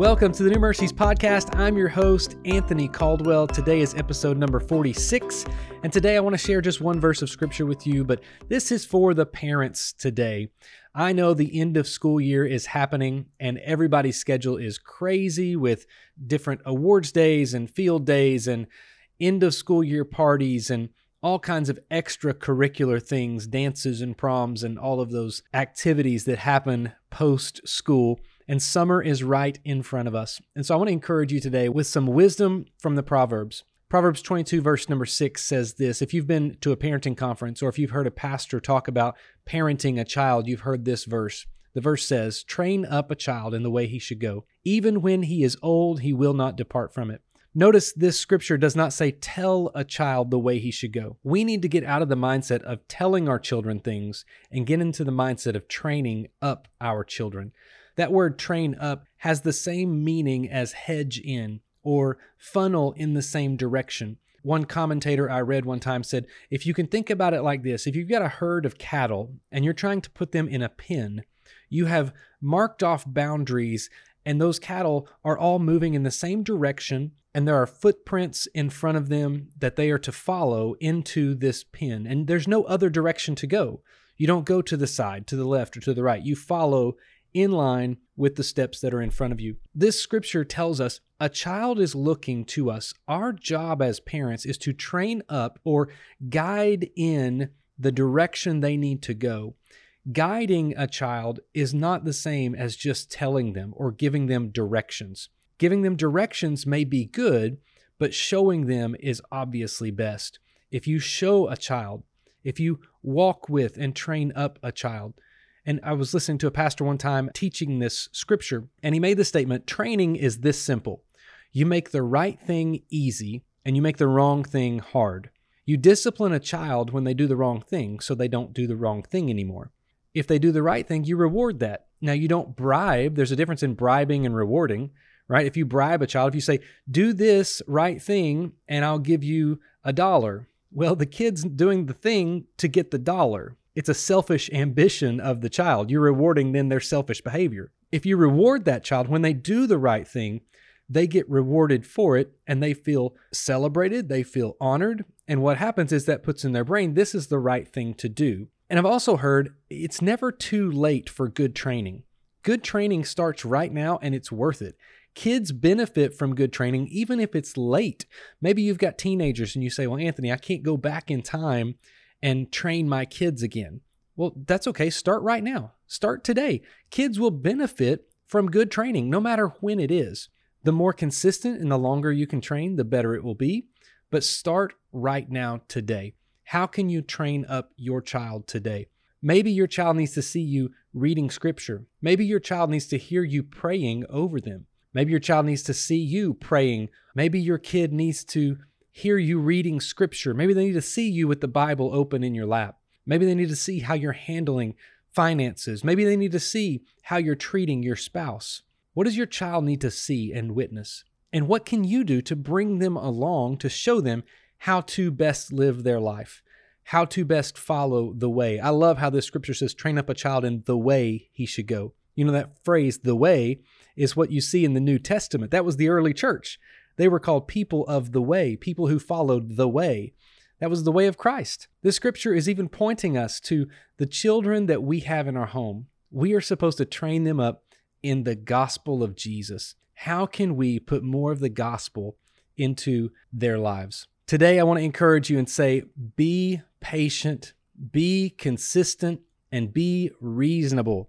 Welcome to the New Mercies Podcast. I'm your host, Anthony Caldwell. Today is episode number 46. And today I want to share just one verse of scripture with you, but this is for the parents today. I know the end of school year is happening and everybody's schedule is crazy with different awards days and field days and end of school year parties and all kinds of extracurricular things, dances and proms, and all of those activities that happen post school and summer is right in front of us. And so I want to encourage you today with some wisdom from the Proverbs. Proverbs 22, verse number 6 says this If you've been to a parenting conference or if you've heard a pastor talk about parenting a child, you've heard this verse. The verse says, Train up a child in the way he should go. Even when he is old, he will not depart from it. Notice this scripture does not say tell a child the way he should go. We need to get out of the mindset of telling our children things and get into the mindset of training up our children. That word train up has the same meaning as hedge in or funnel in the same direction. One commentator I read one time said, if you can think about it like this, if you've got a herd of cattle and you're trying to put them in a pen, you have marked off boundaries and those cattle are all moving in the same direction and there are footprints in front of them that they are to follow into this pen and there's no other direction to go you don't go to the side to the left or to the right you follow in line with the steps that are in front of you. This scripture tells us a child is looking to us. Our job as parents is to train up or guide in the direction they need to go. Guiding a child is not the same as just telling them or giving them directions. Giving them directions may be good, but showing them is obviously best. If you show a child, if you walk with and train up a child, and I was listening to a pastor one time teaching this scripture, and he made the statement training is this simple. You make the right thing easy, and you make the wrong thing hard. You discipline a child when they do the wrong thing so they don't do the wrong thing anymore. If they do the right thing, you reward that. Now, you don't bribe. There's a difference in bribing and rewarding, right? If you bribe a child, if you say, do this right thing and I'll give you a dollar, well, the kid's doing the thing to get the dollar. It's a selfish ambition of the child. You're rewarding then their selfish behavior. If you reward that child when they do the right thing, they get rewarded for it and they feel celebrated, they feel honored. And what happens is that puts in their brain, this is the right thing to do. And I've also heard it's never too late for good training. Good training starts right now and it's worth it. Kids benefit from good training even if it's late. Maybe you've got teenagers and you say, Well, Anthony, I can't go back in time and train my kids again. Well, that's okay. Start right now. Start today. Kids will benefit from good training, no matter when it is. The more consistent and the longer you can train, the better it will be. But start right now today. How can you train up your child today? Maybe your child needs to see you reading scripture. Maybe your child needs to hear you praying over them. Maybe your child needs to see you praying. Maybe your kid needs to hear you reading scripture. Maybe they need to see you with the Bible open in your lap. Maybe they need to see how you're handling finances. Maybe they need to see how you're treating your spouse. What does your child need to see and witness? And what can you do to bring them along to show them how to best live their life, how to best follow the way? I love how this scripture says, train up a child in the way he should go. You know, that phrase, the way, is what you see in the New Testament. That was the early church. They were called people of the way, people who followed the way. That was the way of Christ. This scripture is even pointing us to the children that we have in our home. We are supposed to train them up in the gospel of Jesus. How can we put more of the gospel into their lives? Today, I want to encourage you and say be patient, be consistent, and be reasonable.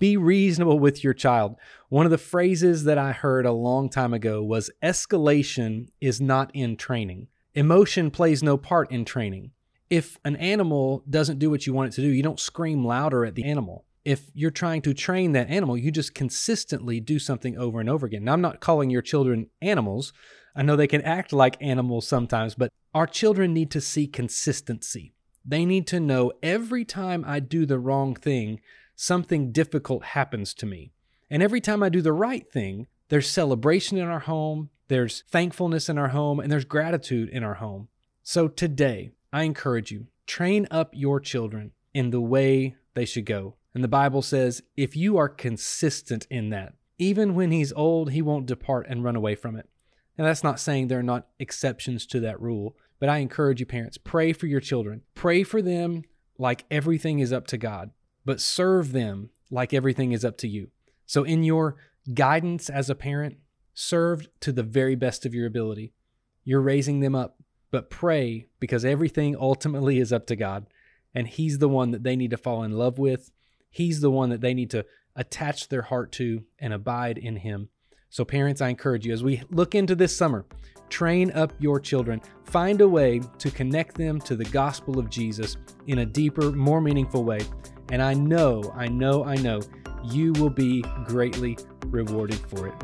Be reasonable with your child. One of the phrases that I heard a long time ago was escalation is not in training. Emotion plays no part in training. If an animal doesn't do what you want it to do, you don't scream louder at the animal. If you're trying to train that animal, you just consistently do something over and over again. Now, I'm not calling your children animals. I know they can act like animals sometimes, but our children need to see consistency. They need to know every time I do the wrong thing, something difficult happens to me. And every time I do the right thing, there's celebration in our home, there's thankfulness in our home, and there's gratitude in our home. So today, I encourage you train up your children in the way they should go. And the Bible says if you are consistent in that, Even when he's old, he won't depart and run away from it. And that's not saying there are not exceptions to that rule, but I encourage you, parents, pray for your children. Pray for them like everything is up to God, but serve them like everything is up to you. So, in your guidance as a parent, serve to the very best of your ability. You're raising them up, but pray because everything ultimately is up to God, and He's the one that they need to fall in love with. He's the one that they need to attach their heart to and abide in Him. So, parents, I encourage you as we look into this summer, train up your children. Find a way to connect them to the gospel of Jesus in a deeper, more meaningful way. And I know, I know, I know you will be greatly rewarded for it.